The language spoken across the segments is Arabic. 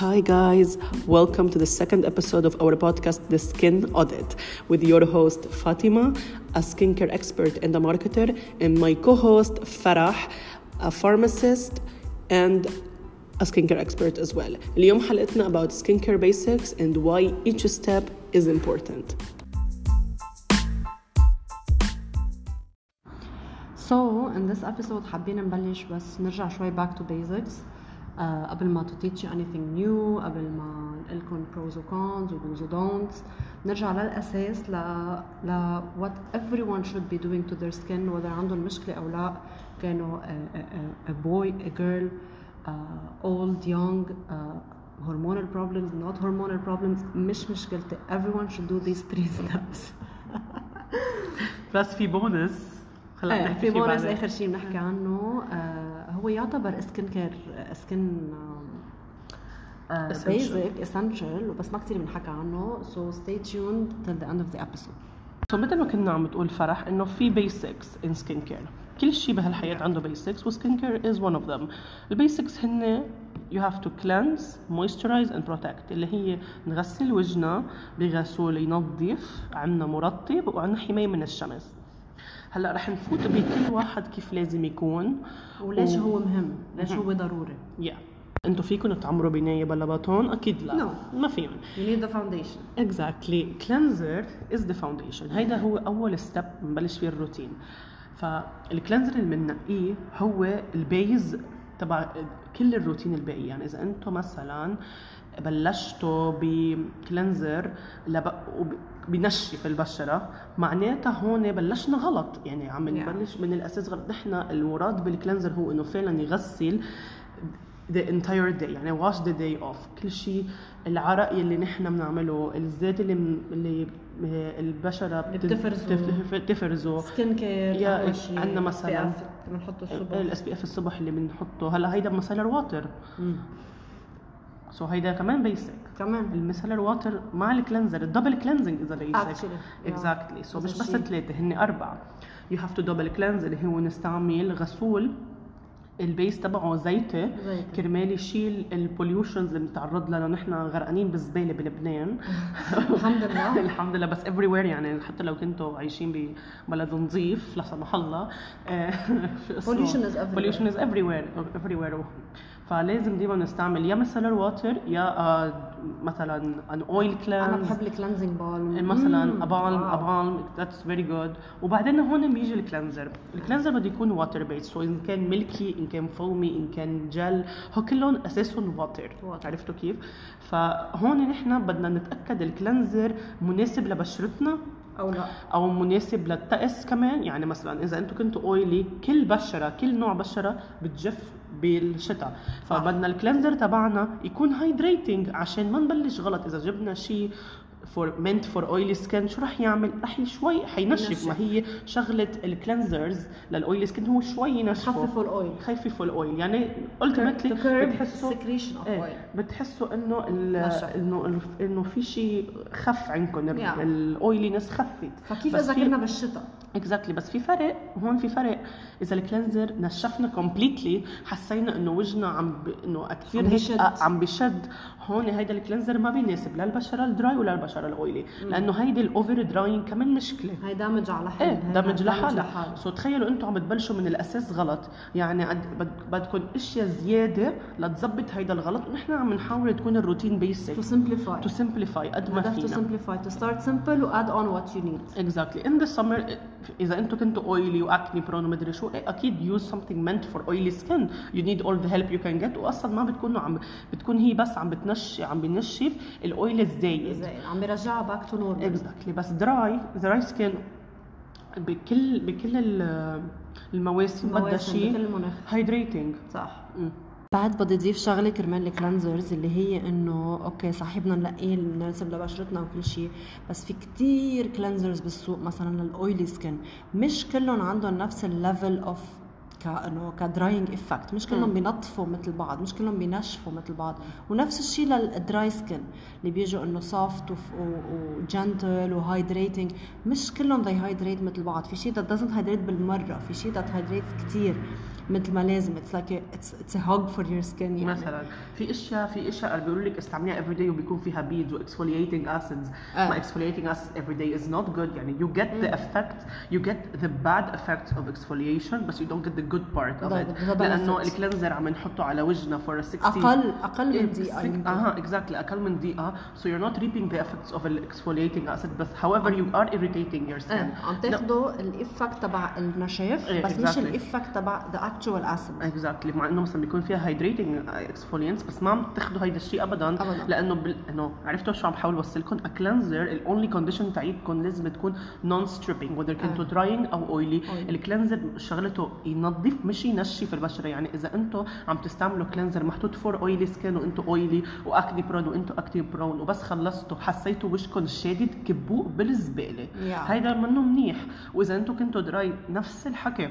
Hi, guys. Welcome to the second episode of our podcast, The Skin Audit, with your host, Fatima, a skincare expert and a marketer, and my co host, Farah, a pharmacist and a skincare expert as well. اليوم حلقتنا about skincare basics and why each step is important. So in this episode حابين نبلش بس نرجع شوي back to basics uh, قبل ما to teach you anything new قبل ما نقول لكم pros و cons و do's و don'ts نرجع للأساس ل, ل what everyone should be doing to their skin whether عندهم مشكلة أو لا كانوا a, a, a boy, a girl, uh, old, young, uh, hormonal problems, not hormonal problems مش مشكلتي everyone should do these three steps بس في بونس هلا ايه نحكي في فيه بونس بعدين. اخر شيء بنحكي عنه آه هو يعتبر skincare skin. basic essential بس ما كثير بنحكى عنه. so stay tuned till the end of the episode. so مثل ما كنا عم تقول فرح إنه في basics in skincare كل شيء بهالحياة عنده basics و skincare is one of them. ال basics هن you have to cleanse moisturize and protect. اللي هي نغسل وجهنا بغسول ينظف عنا مرطب وعنا حماية من الشمس. هلا رح نفوت بكل واحد كيف لازم يكون وليش و- هو مهم؟ ليش هو ضروري؟ يا أنتوا فيكم تعمروا بناية بلا بطون؟ أكيد لا. No. ما فيهم. You need the foundation. Exactly. Cleanser is the foundation. هيدا هو أول step بنبلش فيه الروتين. فال cleanser اللي بننقيه هو ال base تبع كل الروتين الباقي. يعني إذا أنتم مثلا بلشتوا ب cleanser بنشف البشرة معناتها هون بلشنا غلط. يعني عم. نبلش من الأساس غلط. نحن المراد بال cleanser هو إنه فعلا يغسل the entire day يعني wash the day off. كل شيء العرق يلي نحن بنعمله الزيت اللي من اللي البشرة اللي بت- بتفرزه. بتف- بتفرزه. skincare عنا مثلاً بنحطه الصبح. ال SPF الصبح اللي بنحطه. هلا هيدا micellar water. so هيدا كمان basic كمان ال micellar water مع ال cleanser ال double cleansing إذا yeah. exactly so مش بس. ثلاثة هن أربعة you have to double cleanse اللي هو نستعمل غسول ال base تبعه زيتي. كرمال يشيل ال pollutions اللي بنتعرض لها نحن غرقانين بالزبالة بلبنان الحمد لله الحمد لله بس everywhere يعني حتى لو كنتوا عايشين ببلد نظيف لا سمح الله؟ Pollution is everywhere. pollution is everywhere everywhere فلازم ديما نستعمل يا micellar water يا آه، مثلا an oil أنا cleanse بحب ال cleansing balm مثلا a balm a balm that's very good وبعدين هون بيجي ال cleanser ال cleanser بده يكون water base so إن كان milky إن كان foamy إن كان جل هو كلهم أساسهم water. عرفتوا كيف؟ فهون نحن بدنا نتأكد ال cleanser مناسب لبشرتنا أو لا. أو مناسب للطقس كمان. يعني مثلا إذا أنتم كنتوا oily كل بشرة كل نوع بشرة بتجف بالشتاء. فبدنا ال cleanser تبعنا يكون hydrating عشان ما نبلش غلط. إذا جبنا شيء for meant for oily skin شو رح يعمل؟ رح شوي حينشف. ينشف. ما هي شغلة ال cleansers لل oily skin هو شوي ينشفه. خففوا ال oil خففوا ال oil يعني ultimately بتحسوا إيه بتحسوا إنه. إنه إنه في شيء خف عندكم. Yeah. ال oiliness خفت. فكيف إذا كنا بالشتاء؟ exactly بس في فرق هون في فرق. إذا ال cleanser نشفنا completely حسينا إنه وجهنا عم ب... إنه كثير عم بشد. عم بشد هون هيدا ال cleanser ما بيناسب لا البشرة ال dry ولا البشرة ال oily لأنه هيدي ال over drying كمان مشكلة. هي damage على حالها إيه damage لحالها. so تخيلوا أنتم عم بتبلشوا من الأساس غلط. يعني بدكم أشياء زيادة لتظبط هيدا الغلط. ونحن عم نحاول تكون الروتين basic to simplify. to simplify قد ما فينا. simplify. To start simple و add on what you need. Exactly. In the summer إذا أنتم كنتوا oily و acne prone ومدري شو إيه أكيد use something meant for oily skin. You need all the help you can get. واصلا ما بتكونوا عم بتكون هي بس عم بتنشف عم بنشف ال oil الزايد عم بيرجعها back to normal exactly بس dry dry skin بكل بكل ال- المواسم بدها شيء hydrating صح. بعد بدي اضيف شغلة كرمال ال cleansers اللي هي إنه okay صحيح بدنا نلاقيه المناسب لبشرتنا وكل شيء بس في كتير cleansers بالسوق مثلا لل oily skin مش كلهم عندهم نفس ال level of كأنه ك drying effect مش كلهم. بينظفوا مثل بعض مش كلهم بينشفوا مثل بعض. ونفس الشيء لل dry skin اللي بيجوا إنه soft و gentle و hydrating مش كلهم they hydrate مثل بعض. في شيء that doesn't hydrate بالمرة في شيء that hydrates كثير مثل ما لازم. A, it's, it's a hug for your skin يعني. مثلا. في اشياء في إشياء اللي بيقولوا لك استعمليها every day وبيكون فيها beads و exfoliating acids. ما exfoliating acids every day is not good. يعني you get the effect you get the bad effects of exfoliation but you don't get the good part of The- it the لأنه. ال cleanser عم نحطه على وجهنا for 60 أقل أقل من إيه، دقيقة. أها exactly أقل من دقيقة so you're not reaping the effects of the exfoliating acid but however you are irritating your skin إيه عم تاخذوا ال effect تبع النشاف إيه، بس مش. ال effect تبع the actual acid exactly مع إنه مثلا بيكون فيها hydrating exfoliants بس ما عم تاخذوا هيدا الشيء ابدا. لأنه بال... إنه عرفتوا شو عم بحاول أوصلكم ال cleanser ال only condition تاعيتكم لازم تكون non stripping whether كنتوا. drying أو oily Oily. ال cleanser شغلته ينظف مش ينشف البشره يعني إذا أنتم عم تستعملوا cleanser محطوط for oily skin وأنتم oily و acne prone وأنتم acne prone وبس خلصتوا حسيتوا وشكم شادد كبوه بالزبالة. Yeah. هيدا منه منيح. وإذا أنتم كنتوا dry نفس الحكي.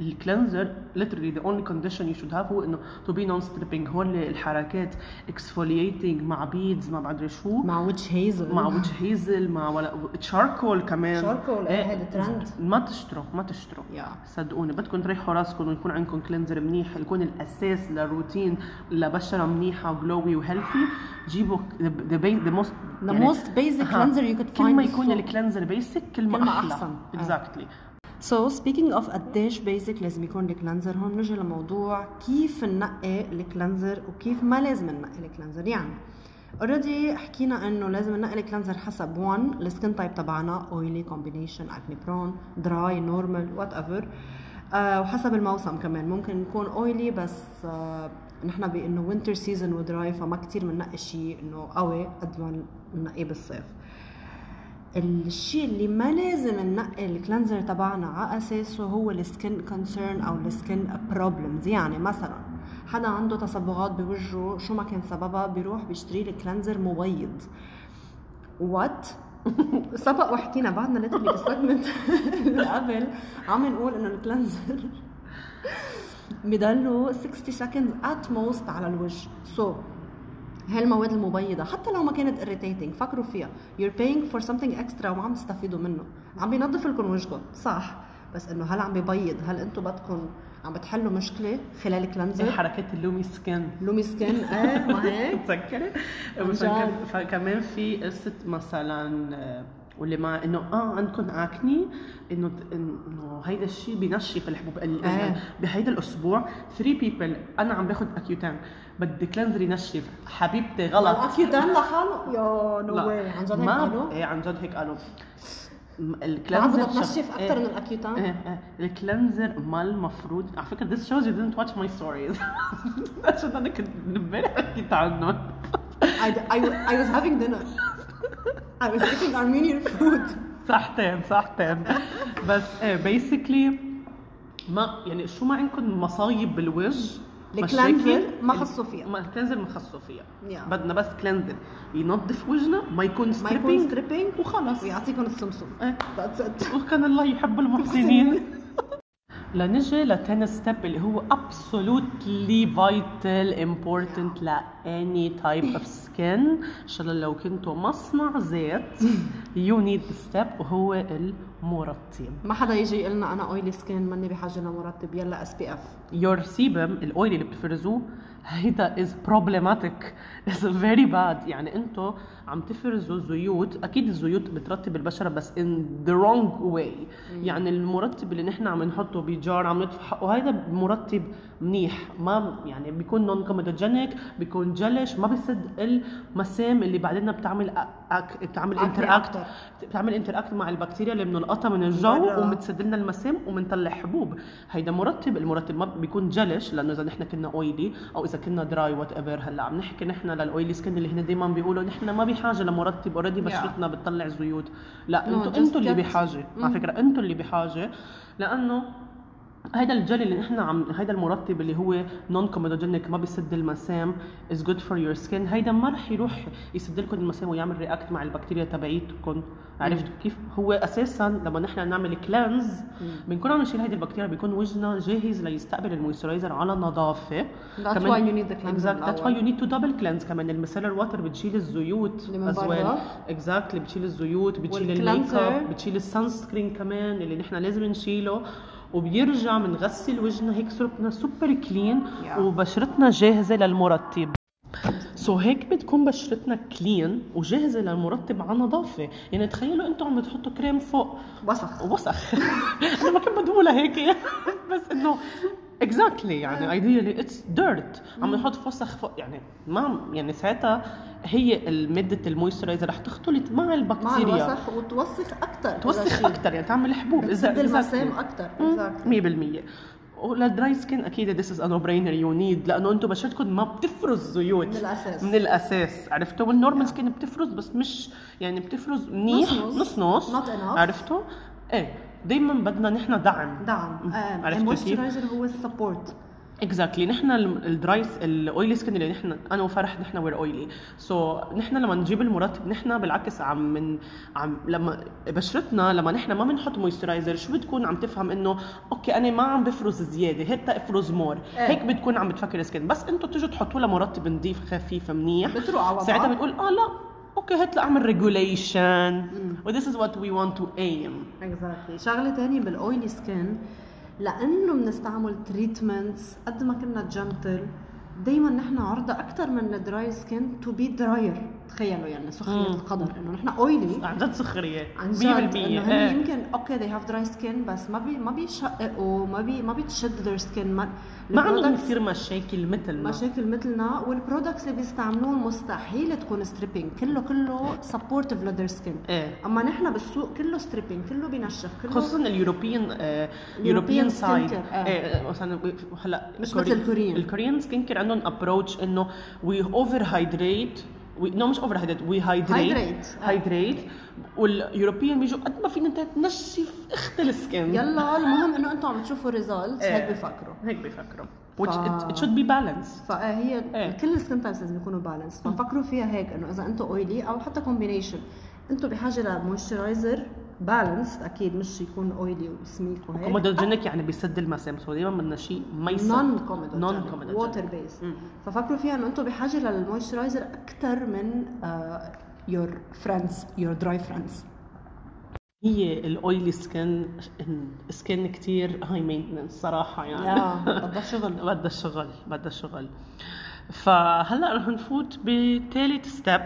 ال cleanser literally the only condition you should have هو إنه to be non stripping هو اللي الحركات exfoliating مع beads ما بعرف شو. مع witch hazel. مع witch hazel مع ولا charcoal كمان. Charcoal، إيه، هيدا ترند. ما تشتروا ما تشتروا. Yeah. صدقوني بدكم تريحوا راسكم ويكون عندكم cleanser منيح. يكون الأساس للروتين لبشرة منيحة و glowy و healthy جيبوا the, the, the most The most basic cleanser you could كل ما find يكون. ال cleanser basic كل ما أحسن. آه. exactly. So speaking of قديش basic لازم يكون ال cleanser هون. بنجي لموضوع كيف ننقي ال cleanser وكيف ما لازم ننقي ال cleanser يعني already حكينا إنه لازم ننقي ال cleanser حسب 1 ال skin type تبعنا oily combination acne prone dry normal whatever وحسب الموسم كمان. ممكن نكون oily بس آه نحن بانه winter season و dry فما كتير بننقي شيء إنه قوي قد ما بننقيه بالصيف. الشيء اللي ما لازم ننقي ال cleanser تبعنا على أساسه هو ال skin concern أو ال skin problems يعني مثلا حدا عنده تصبغات بوجهه شو ما كان سببها بيروح بيشتري لي cleanser مبيض. What سبق وحكينا بعدنا literally بال segment اللي قبل. عم نقول إنه ال cleanser بضلوا 60 seconds at most على الوجه. so, هاي المواد المبيضة. حتى لو ما كانت irritating فكروا فيها. You're paying for something extra وما عم تستفيدوا منه. عم بينظف لكم وجهكم. صح. بس إنه هل عم بيبيض هل أنتم بدكم عم بتحلوا مشكلة خلال إيه cleanser حركات اللومي skin لومي skin إيه ما هيك. جد. فكمان في قصة مثلا آه، واللي ما إنه آه عندكم acne إنه إنه هيدا الشيء بنشف الحبوب ال- آه. بهيدا الأسبوع 3 people أنا عم باخذ Accutane بدي cleanser ينشف. حبيبتي غلط. الاكيوتان لحاله؟ You know عن جد هيك قالوا؟ إيه عن جد هيك قالوا. ال cleanser بدها تنشف شف- أكثر إيه. من ال Accutane إيه إيه. ال cleanser ما المفروض على فكرة this shows you didn't watch my stories. عشان أنا كنت امبارح حكيت عنهم I, I, I was having dinner. I was eating Armenian food. صحتين صحتين. بس إيه basically ما يعني شو ما عندكم مصايب بالوجه ال cleanser مشاكل، ما خصوا فيها. ما ال cleanser ما خصوا فيها Yeah. بدنا بس cleanser ينظف وجهنا ما يكون ما يكون ستريبينج ستريبينج وخلص. ويعطيكم السمسم. إيه. That's it. وكان الله يحب المحسنين. لنجي لتاني step اللي هو absolutely vital important ل any type of skin. إن شاء الله لو كنتوا مصنع زيت. you need the step. وهو المرطب. ما حدا يجي يقول لنا أنا oily skin ماني بحاجه لمرطب يلا SPF your sebum ال oil اللي بتفرزوه هيدا is problematic. Is very bad. يعني انتو عم تفرزوا زيوت. أكيد الزيوت بترطب البشرة بس in the wrong way. يعني المرطب اللي نحن عم نحطه بجار عم ندفع حقه هيدا مرطب منيح. ما يعني بيكون non-comedogenic بيكون جلش ما بيسد المسام اللي بعدين بتعمل أك... بتعمل أكل interact أكتر. بتعمل interact مع البكتيريا اللي بنلقطها من الجو. وبتسد لنا المسام وبنطلع حبوب. هيدا مرطب المرطب ما بيكون جلش لأنه إذا نحن كنا oily أو إذا كنا dry whatever هلأ عم نحكي نحن لل oily skin اللي هن دائما بيقولوا نحن ما بحاجه لمرطب. already بشرتنا بتطلع زيوت. لا أنتوا أنتوا اللي بحاجة. على. فكرة أنتوا اللي بحاجة. لأنه هيدا الجل اللي إحنا عم هيدا المرطب اللي هو non-comedogenic ما بيسد المسام is good for your skin هيدا ما رح يروح يسد لكم المسام ويعمل react مع البكتيريا تبعيتكم. عرفتوا كيف؟ هو أساسا لما نحن نعمل cleanse بنكون عم نشيل هيدي البكتيريا بيكون وجهنا جاهز ليستقبل ال moisturizer على نظافة. That's why you need the cleanser exactly that's why you need to double cleanse. كمان ال micellar water بتشيل الزيوت well. برا. exactly بتشيل الزيوت بتشيل. ال make up بتشيل ال sunscreen كمان اللي نحن لازم نشيله. وبيرجع بنغسل وجهنا هيك صرنا super clean Yeah. وبشرتنا جاهزة للمرطب. so هيك بتكون بشرتنا clean وجاهزة للمرطب على نظافة. يعني تخيلوا أنتم عم تحطوا كريم فوق. وسخ. وسخ. أنا ما كنت بدولها هيك. بس إنه exactly يعني ideally it's dirt عم نحط وسخ فوق يعني ما يعني ساعتها هي ماده ال moisturizer رح تختلط مع مع البكتيريا الوسخ وتوسخ أكثر توسخ أكثر يعني تعمل حبوب. بتسد المسام أكثر exactly. 100% ولل dry skin أكيد this is no brainer you need لأنه أنتم بشرتكم ما بتفرز زيوت. من الأساس. من الأساس. عرفتوا؟ وال normal skin بتفرز بس مش يعني بتفرز منيح. نص. نص. نص. نص. عرفتوا؟ إيه. دايما بدنا نحن دعم. دعم. عرفتوا كيف؟ ال moisturizer هو ال support. exactly نحن ال dry ال oily skin اللي نحن أنا وفرح نحن we're oily So نحن لما نجيب المرطب نحن بالعكس عم من عم لما بشرتنا لما نحن ما بنحط moisturizer شو بتكون عم تفهم إنه okay أنا ما عم بفرز زيادة هيك افرز more إيه. هيك بتكون عم بتفكر skin بس أنتم تيجوا تحطوا لها مرطب نظيف خفيف منيح. بتروق على ساعتها. بتقول آه لا. okay هات لاعمل regulation و this is what we want to aim exactly شغلة ثانية بال oily skin لأنه بنستعمل treatments قد ما كنا gentle دائما نحن عرضة أكثر من ال dry skin to be drier تخيلوا يعني سخرية مم. القدر إنه نحن oily عن جد سخرية. عن 100% جد إنه هن إيه. يمكن okay they have dry skin بس ما بي ما بيشققوا ما بي ما بتشد their skin. ما ما عندهم كثير مشاكل مثلنا. مشاكل مثلنا وال products اللي بيستعملوهم مستحيل تكون stripping كله كله supportive ل their skin إيه أما نحن بالسوق كله stripping كله بينشف كله خصوصا ال European European European side آه. مثلا هلأ مش مثل الكوريين. ال Korean skin care عندهم approach إنه we over hydrate no مش over hydrate we hydrate Hydrate. آه. hydrate وال European بيجوا قد ما فينا تنشف اخت ال skin. يلا المهم إنه أنتم عم تشوفوا results إيه. هيك بيفكروا هيك بيفكروا which ف- it, it should be balanced. فهي إيه. كل ال skin types لازم يكونوا balanced ففكروا فيها هيك إنه إذا أنتم oily أو حتى combination أنتم بحاجة ل moisturizer balanced أكيد مش يكون oily وسميك وهيك. comedogenic يعني بيسد المسام so دائما بدنا شيء ما يسد non comedogenic. Water base. ففكروا فيها إنه أنتم بحاجة لل moisturizer أكثر من your friends your dry friends هي ال oily skin skin كتير high maintenance صراحة يعني. بدها شغل. بدها الشغل بدها الشغل فهلأ رح نفوت بثالث step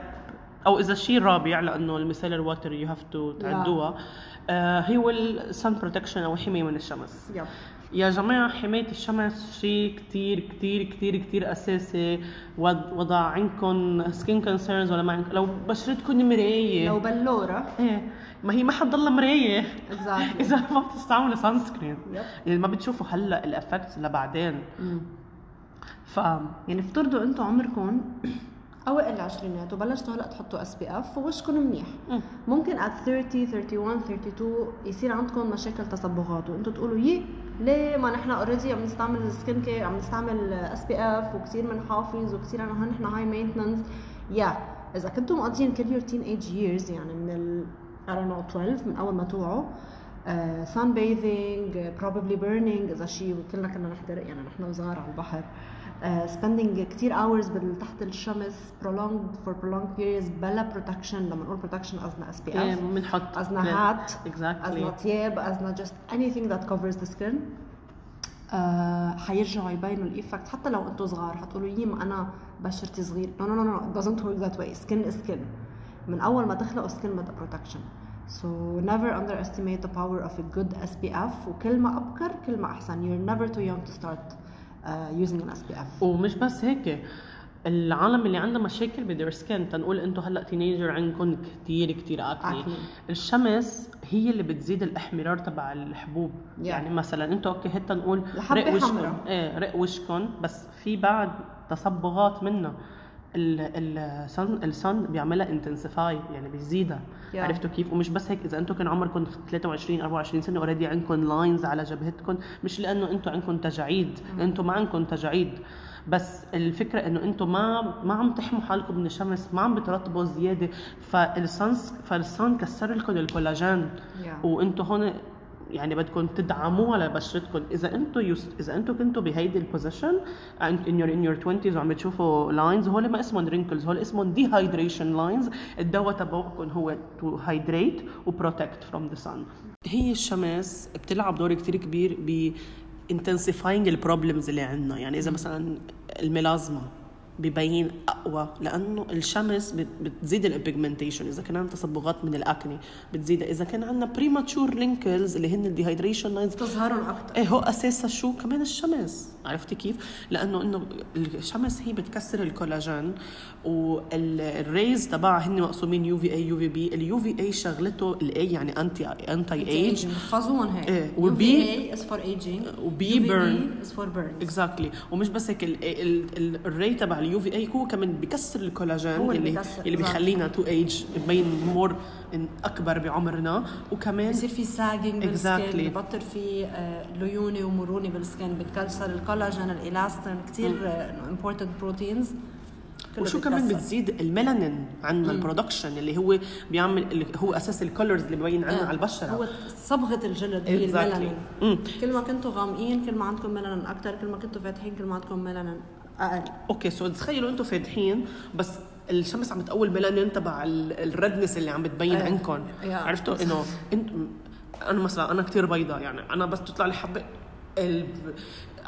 أو إذا شيء رابع لأنه ال micellar water you have to تعدوها. آه هو ال sun protection أو حماية من الشمس. يا جماعة حماية الشمس شيء كتير كتير كتير كتير أساسي. وض- وضع عندكم skin concerns ولا ما عندكم لو بشرتكم مراية. لو بلورة. إيه. ما هي ما حتضلها مراية. إذا ما بتستعملوا sunscreen. يعني ما بتشوفوا هلأ ال effects لبعدين. ف يعني افترضوا أنتم عمركم أوائل العشرينات وبلشتوا هلأ تحطوا SPF ووشكم منيح. مم. ممكن at 30 31 32 يصير عندكم مشاكل تصبغات وأنتم تقولوا يي ليه؟ ما نحن already عم نستعمل skin care عم نستعمل SPF وكثير بنحافظ وكثير انه نحن high maintenance يا إذا كنتم مقضيين كل your teenage years يعني من ال I don't know 12 من أول ما توعوا sunbathing probably burning إذا شيء كلنا كنا نحضر يعني نحن وصغار على البحر. spending كثير hours تحت الشمس prolonged for prolonged periods بلا protection لما نقول protection قصدنا SP إيه F بنحط قصدنا هات قصدنا ثياب قصدنا just anything that covers the skin آه حيرجعوا يبينوا ال effect حتى لو أنتم صغار حتقولوا يم أنا بشرتي صغير no no no no it doesn't work that way skin is skin من اول ما تخلقوا skin بدها protection so never underestimate the power of a good SPF وكل ما ابكر كل ما احسن you're never too young to start uh, using an SPF ومش بس هيك العالم اللي عندها مشاكل ب their skin تنقول أنتم هلا teenager عندكم كثير كثير acne. الشمس هي اللي بتزيد الاحمرار تبع الحبوب Yeah. يعني مثلا أنتم أوكي هيك نقول الحبة رق وشكم. إيه رق وشكم بس في بعد تصبغات منها ال sun ال sun بيعملها intensify يعني بيزيدها. Yeah. عرفتوا كيف؟ ومش بس هيك إذا أنتم كان عمركم 23 24 سنة already عندكم lines على جبهتكم مش لأنه أنتم عندكم تجاعيد. أنتم ما عندكم تجاعيد. بس الفكرة إنه أنتم ما ما عم تحموا حالكم من الشمس ما عم بترطبوا زيادة. فال sun's فال sun كسر لكم الكولاجين. Yeah. وأنتم هون يعني بدكم تدعموها لبشرتكم. إذا أنتم يست... إذا أنتم كنتوا بهيدي ال position in your in your 20 وعم بتشوفوا lines هول ما اسمهم wrinkles هول اسمهم dehydration lines الدواء تبعكم هو to hydrate و protect from the sun هي الشمس بتلعب دور كتير كبير ب intensifying ال problems اللي عندنا. يعني إذا مثلا ال melasma ببين أقوى لأنه الشمس بت- بتزيد ال pigmentation إذا كان عندنا تصبغات من ال acne بتزيدها إذا كان عندنا premature wrinkles اللي هن ال dehydration lines تظهرهم أكثر إيه هو اساسها شو؟ كمان الشمس. عرفتي كيف؟ لأنه إنه الشمس هي بتكسر الكولاجين وال rays تبعها هن مقسومين يو في اي يو في بي اليو في اي شغلته ال A يعني انتي انتي ايج بحفظوهم هيك. إيه، UVA وبي- is for aging. وبي burn. is for burns. exactly ومش بس هيك ال- ال- ال- ال ray تبع ال UVA هو كمان بيكسر الكولاجين هو اللي اللي بيكسر، اللي. بيخلينا to age نبين more أكبر بعمرنا. وكمان بصير في sagging بال skin Exactly. ببطل في آه، ليونة ومرونة بال skin بتكسر الكولاجين الإلاستين كثير important proteins وشو كمان بتزيد؟ الميلانين عندنا ال production اللي هو بيعمل اللي هو أساس ال colors اللي ببين عنا على البشرة. هو صبغة الجلد هي Exactly. الميلانين. مم. كل ما كنتوا غامقين كل ما عندكم ميلانين أكثر كل ما كنتوا فاتحين كل ما عندكم ميلانين. أقل. okay so تخيلوا أنتم فاتحين بس الشمس عم بتقوي الميلانين تبع ال- ال redness اللي عم بتبين إيه. عندكم. عرفتوا؟ إنه انت أنا مثلا أنا كثير بيضاء يعني أنا بس تطلع لي حبة.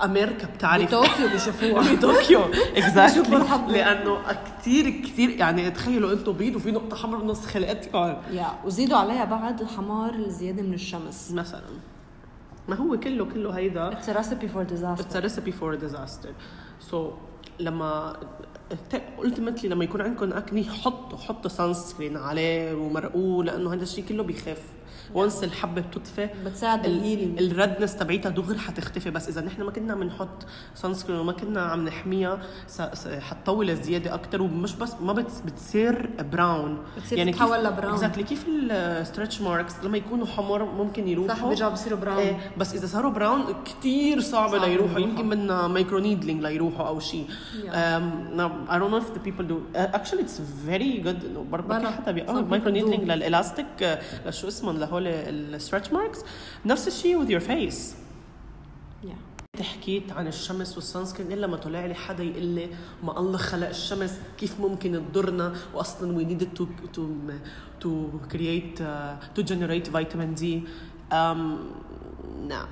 أمريكا بتعرف بطوكيو بيشوفوها. بطوكيو. exactly. لأنه كثير كثير يعني تخيلوا أنتم بيض وفي نقطة حمراء بنص خلقتكم. yeah. وزيدوا عليها بعد الحمار الزيادة من الشمس. مثلا. ما هو كله كله هيدا. It's a recipe for disaster. It's a recipe for a So لما ultimately لما يكون عندكم acne حطوا حطوا sunscreen عليه ومرقوه لأنه هذا الشيء كله بيخف وانس الحبة بتطفي بتساعد ال healing ال redness تبعيتها دغري حتختفي. بس إذا نحن ما كنا عم نحط sunscreen وما كنا عم نحميها حتطول زياده أكثر ومش بس ما بت- بتصير brown بتصير تتحول ل brown. exactly كيف ال stretch marks لما يكونوا حمر ممكن يروحوا؟ صح بيرجعوا بصيروا brown إيه بس إذا صاروا brown كثير صعب صعب ليروحوا. يروحوا. يمكن بدنا microneedling ليروحوا أو شيء don't know if the people do. Uh, actually it's very good. انه برضه. حتى بي Some آه مايكرو. نيدلينج للإلاستيك آه، لشو اسمهم لهول الستريتش ماركس نفس الشيء with your face. Yeah. حكيت عن الشمس والسان سكرين إلا ما طلع لي حدا يقول لي ما الله خلق الشمس كيف ممكن تضرنا؟ واصلا to to to create uh, to generate vitamin D. Um, no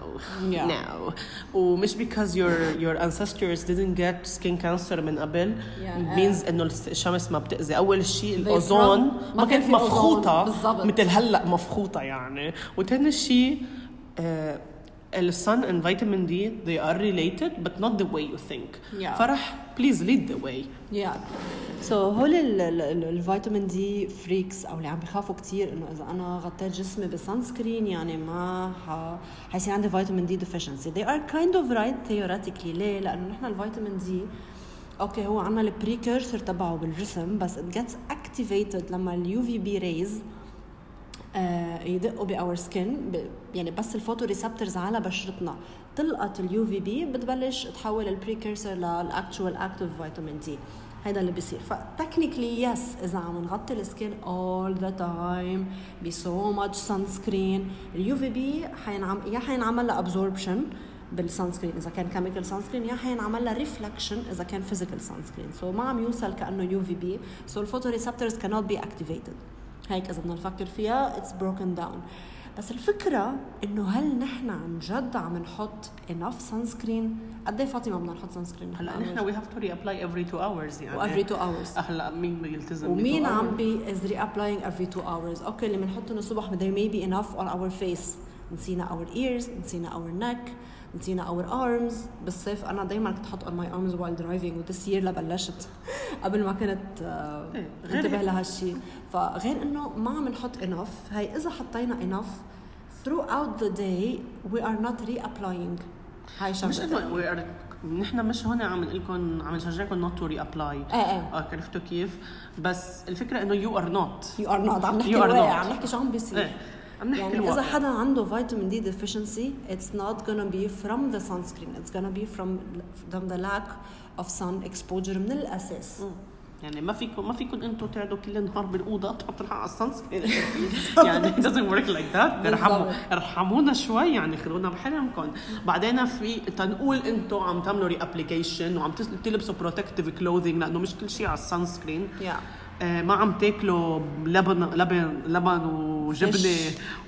Yeah. no ومش because your your ancestors didn't get skin cancer من قبل Yeah. means انه الشمس ما بتاذي اول شيء They الاوزون from- ما ما كان كانت في أوزون. مفخوطه بالضبط. مثل هلا مفخوطه يعني وثاني شيء آه السن and vitamin D they are related but not the way you think Yeah. فرح please lead the way. يا so هول ال- ال- ال- الفيتامين D freaks أو اللي عم بخافوا كثير إنه إذا أنا غطيت جسمي ب sunscreen يعني ما ح... حيصير عندي vitamin D deficiency they are kind of right theoretically. ليه؟ لأنه نحن الفيتامين دي okay هو عندنا ال precursor تبعه بالجسم بس it gets activated لما ال UVB rays يدقوا ب our skin يعني بس ال photoreceptors على بشرتنا. تلقط ال UVB بتبلش تحول ال precursor لل actual active vitamin D هيدا اللي بيصير. ف technically yes إذا عم نغطي ال skin all the time ب so much sunscreen ال UVB حينعم يا حينعمل لها absorption بال sunscreen إذا كان chemical sunscreen يا حينعمل لها reflection إذا كان physical sunscreen so ما عم يوصل كأنه UVB so ال photoreceptors cannot be activated. هيك اذا بدنا نفكر فيها it's broken down بس الفكرة انه هل نحن عن جد عم نحط enough sunscreen قد إيه فاطمة بدنا نحط sunscreen هلا نحن we have to reapply every two hours يعني و every two hours هلا مين بيلتزم ومين عم؟ بي is reapplying every two hours okay اللي بنحطهم الصبح there may be enough on our face نسينا our ears نسينا our neck نسينا our arms. بالصيف أنا دائما كنت أحط on my arms while driving و this year لبلشت قبل ما كنت آه، إيه، انتبه. لهالشيء فغير إنه ما عم نحط enough. هي إذا حطينا enough throughout the day we are not reapplying. هاي مش شغلة. إنه we are نحن مش هون عم نقول لكم عم نشجعكم not to reapply إيه. إيه عرفتوا كيف؟ بس الفكرة إنه you are not you are not عم نحكي. عم نحكي شو عم بيصير. إيه. عم نحكي يعني. إذا حدا عنده vitamin D deficiency it's not gonna be from the sunscreen it's gonna be from from the lack of sun exposure من الأساس مم. يعني ما فيكم ما فيكم أنتم تقعدوا كل النهار بالأوضة تحطوا الحق على ال sunscreen يعني it doesn't work like that ارحموا. ارحمونا شوي يعني خلونا بحرمكم بعدين في تنقول أنتم عم تعملوا reapplication وعم تلبسوا protective clothing لأنه مش كل شيء على ال sunscreen yeah. آه، ما عم تاكلوا لبن لبن لبن وجبنة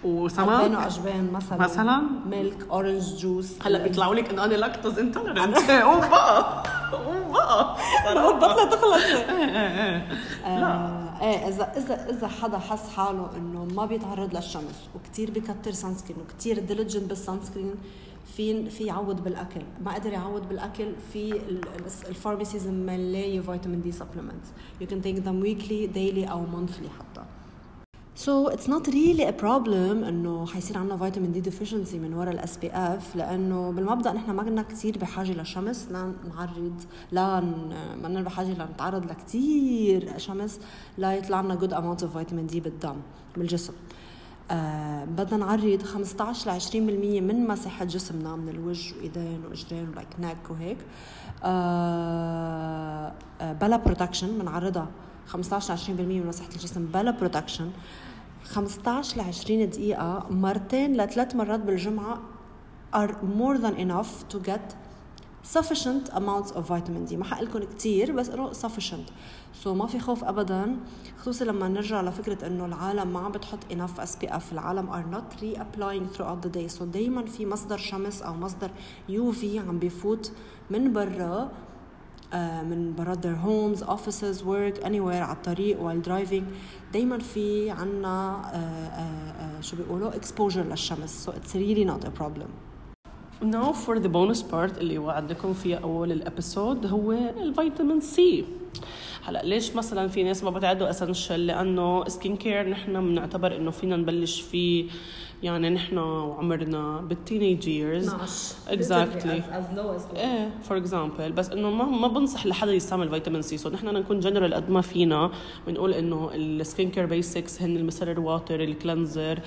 وسمك؟ وأجبان مثلا مثلاً؟ ميلك أورنج جوس. هلأ بيطلعوا لك انه أنا لاكتوز انتولرنت قوم بقى قوم بقى بطلة تخلص. إيه إيه إيه. آه إيه اذا اذا إذا حدا حس حاله إنه ما بيتعرض للشمس وكتير بكتر سان سكرين وكتير ديليجنت بالسان سكرين في في يعوض بالأكل. ما قدر يعوض بالأكل في الفارماسيز ملايه فيتامين دي سبلمنتس you can take them weekly daily أو monthly حتى. So it's not really a problem إنه حيصير عندنا vitamin D deficiency من وراء ال SPF لأنه بالمبدأ نحن ما كنا كثير بحاجة للشمس لا نعرض لا ما لنا بحاجة لنتعرض لكثير شمس لا يطلع لنا good amount of فيتامين دي بالدم بالجسم. آه بدنا نعرض 15 ل 20% من مساحة جسمنا من الوجه وإيدين وأجرين و like neck وهيك. آه آه بلا protection بنعرضها 15 ل 20% من مساحة الجسم بلا protection 15 ل 20 دقيقة مرتين لثلاث مرات بالجمعة are more than enough to get sufficient amounts of vitamin D ما حقلكم كتير بس انه sufficient so ما في خوف ابدا خصوصا لما نرجع لفكرة انه العالم ما عم بتحط enough SPF العالم are not re-applying throughout the day so دايما في مصدر شمس أو مصدر UV عم بيفوت من برا آه، من برات their homes, offices, work, anywhere على الطريق while driving دايما في عنا آه، آه، آه، شو بيقولوا exposure للشمس so it's really not a problem Now for the bonus part اللي وعدكم فيها أول ال episode هو ال vitamin C هلا ليش مثلا في ناس ما بتعدوا essential لأنه skin care نحن بنعتبر إنه فينا نبلش فيه يعني نحن وعمرنا بال teenage years as إيه for example بس إنه ما ما بنصح لحدا يستعمل vitamin C so نحن نكون جنرال قد ما فينا. بنقول إنه ال skin care basics هن المسرر واتر الكلنزر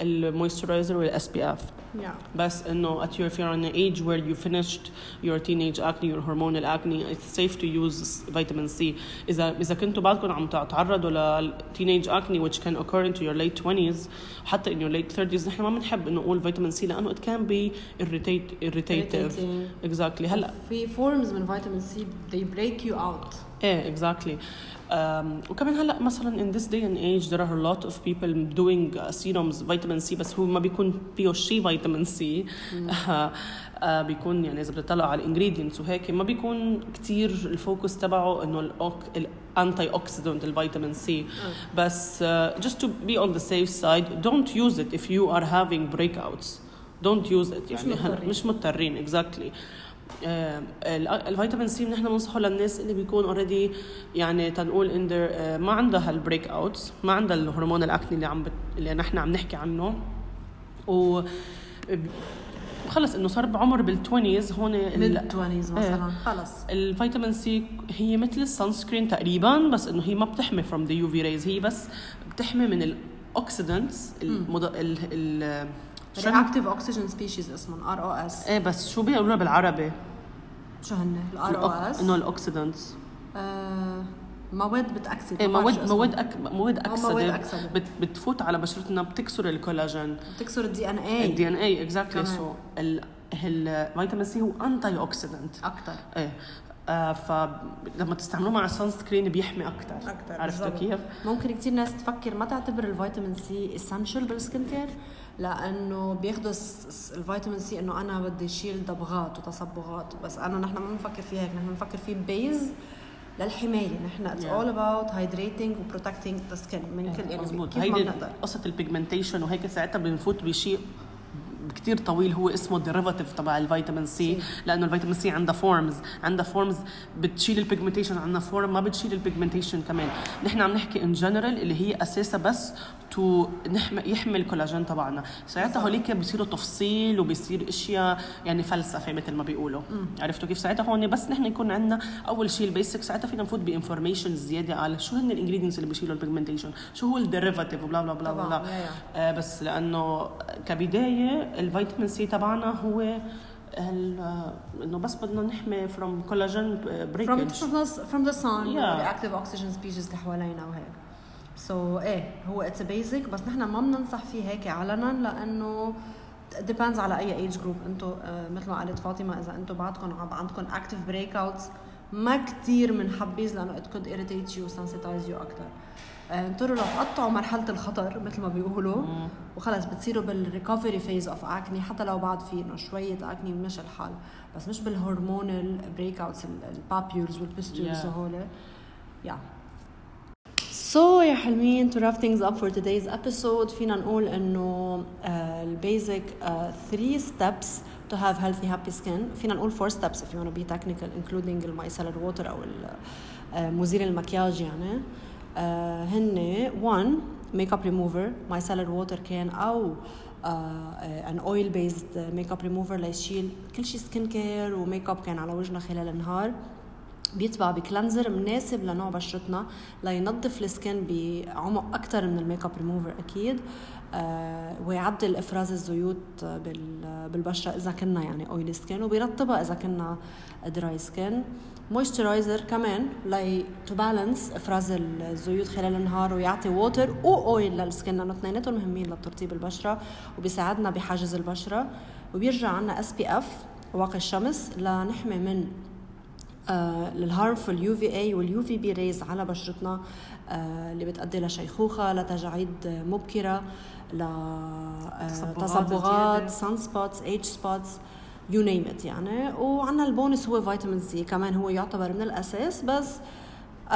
المويسترايزر والاس بي اف yeah بس انه at your if you're on an age where you finished your teenage acne your hormonal acne it's safe to use vitamin C اذا اذا كنتوا بعدكم عم تتعرضوا ل teenage acne which can occur into your late 20s حتى in your late 30s نحن ما بنحب انه نقول فيتامين سي لانه it can be irritate irritative Irritating. exactly هلا في forms من فيتامين سي they break you out ايه exactly Um, وكمان هلأ مثلا in this day and age there are a lot of people doing uh, serums vitamin C بس هو ما بيكون فيه شيء vitamin C آه بيكون يعني إذا بتطلعوا على ال ingredients وهيك ما بيكون كتير ال focus تبعه إنه ال antioxidant ال vitamin C بس uh, just to be on the safe side don't use it if you are having breakouts. Don't use it يعني هلأ مضطرين. مش مضطرين exactly. آه، ال- ال vitamin C نحن بننصحه للناس اللي بيكون already يعني تنقول ان آه، ما عندها ال breakouts ما عندها ال hormonal acne اللي عم بت... اللي نحن عم نحكي عنه. و خلص إنه صار بعمر بال twenties هون ال- mid 20s مثلا خلص. ال vitamin C هي مثل ال sunscreen تقريبا بس إنه هي ما بتحمي from the UV rays هي بس بتحمي من ال oxidants المض... ال... ال... reactive oxygen species اسمهم ROS إيه بس شو بيقولوا بالعربي؟ شو هن؟ ال ROS إنه ال oxidants. مواد بتأكسد إيه مواد مواد. أك... مواد آه، مواد أكسدة. بت... بتفوت على بشرتنا بتكسر الكولاجين بتكسر ال DNA ال DNA exactly. So ال vitamin C هو antioxidant أكثر إيه. آه فلما تستعملوه مع ال sunscreen بيحمي أكثر أكتر، عرفتوا. كيف؟ ممكن كثير ناس تفكر ما تعتبر ال vitamin C essential بال skincare لأنه بياخذوا ال vitamin C إنه أنا بدي اشيل دبغات وتصبغات بس أنا نحن ما بنفكر فيها هيك نحن بنفكر فيه base للحماية. نحن it's. all about hydrating و protecting the skin من كل يعني مزبوط هيدي قصة ال pigmentation وهيك ساعتها بنفوت بشيء كتير طويل هو اسمه derivative تبع ال vitamin C لأنه ال vitamin C عندها forms عندها forms بتشيل ال pigmentation عندها form ما بتشيل ال pigmentation كمان. نحن عم نحكي in general اللي هي أساسها بس to نحمي يحمي الكولاجين تبعنا. ساعتها هوليك بيصيروا تفصيل وبيصير أشياء يعني فلسفة مثل ما بيقولوا. عرفتوا كيف؟ ساعتها هون بس نحن يكون عندنا أول شيء ال basic. ساعتها فينا نفوت ب information زيادة على شو هن ال ingredients اللي بيشيلوا ال pigmentation شو هو ال derivative و blah blah blah blah. آه بس لأنه كبداية ال vitamin C تبعنا هو إنه بس بدنا نحمي from collagen from breakage from the sun Yeah. reactive oxygen species اللي حوالينا وهيك. So so, إيه هو it's basic بس نحن ما بننصح فيه هيك علنا لأنه depends على أي age group أنتم مثل ما قالت فاطمة إذا أنتم بعدكم عندكم active breakouts ما كثير بنحبذ لأنه it could irritate you sensitize you أكثر أنتوا لو قطعوا مرحلة الخطر مثل ما بيقولوا وخلص بتصيروا بال recovery phase of acne حتى لو بعد في إنه شوية acne بمشي الحال. بس مش بال hormonal breakouts ال papules وال pustules Yeah. وهول يا so يا حلوين to wrap things up for today's episode فينا نقول إنه ال basic 3 steps to have healthy happy skin. فينا نقول 4 steps if you want to be technical including ال micellar water أو ال- آه، مزيل المكياج يعني. آه، هن 1 ميك اب ريموفر مايسلر ووتر كان أو ان اويل بيزد ميك اب ريموفر ليشيل كل شيء skincare و makeup كان على وجهنا خلال النهار. بيتبع ب cleanser مناسب لنوع بشرتنا لينظف ال skin بعمق أكثر من الميك أب ريموفر أكيد آه ويعدل إفراز الزيوت بال- بالبشرة إذا كنا يعني oily skin وبيرطبها إذا كنا dry skin moisturizer كمان لي to balance إفراز الزيوت خلال النهار ويعطي water و oil لل skin لأنه اثنيناتهم مهمين لترطيب البشرة وبيساعدنا بحاجز البشرة. وبيرجع عنا SPF واقي الشمس لنحمي من للهارمفul يو في اي واليو في بي ريز على بشرتنا آه، اللي بتؤدي لشيخوخة لتجاعيد مبكرة تصبغات لتصبغات. sun spots age spots you name it يعني وعندنا البونس هو vitamin C كمان هو يعتبر من الأساس بس uh,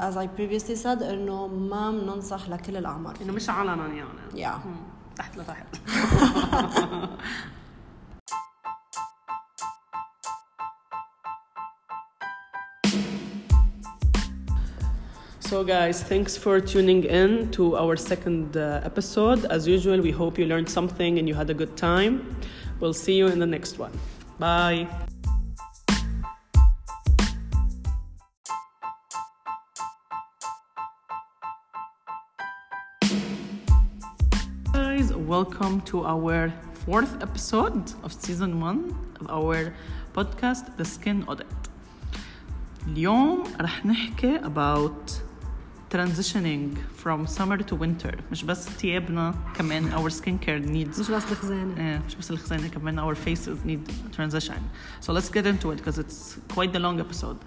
as I previously said إنه ما بننصح لكل الأعمار إنه مش علنا يعني Yeah. مم. تحت لتحت So, guys, thanks for tuning in to our second uh, episode. As usual, we hope you learned something and you had a good time. We'll see you in the next one. Bye. guys welcome to our fourth episode of season one of our podcast The Skin Audit اليوم رح نحكي about transitioning from summer to winter مش بس ثيابنا كمان our skincare needs مش بس الخزانه Eh, مش بس الخزانة كمان our faces need transition so let's get into it because it's quite the long episode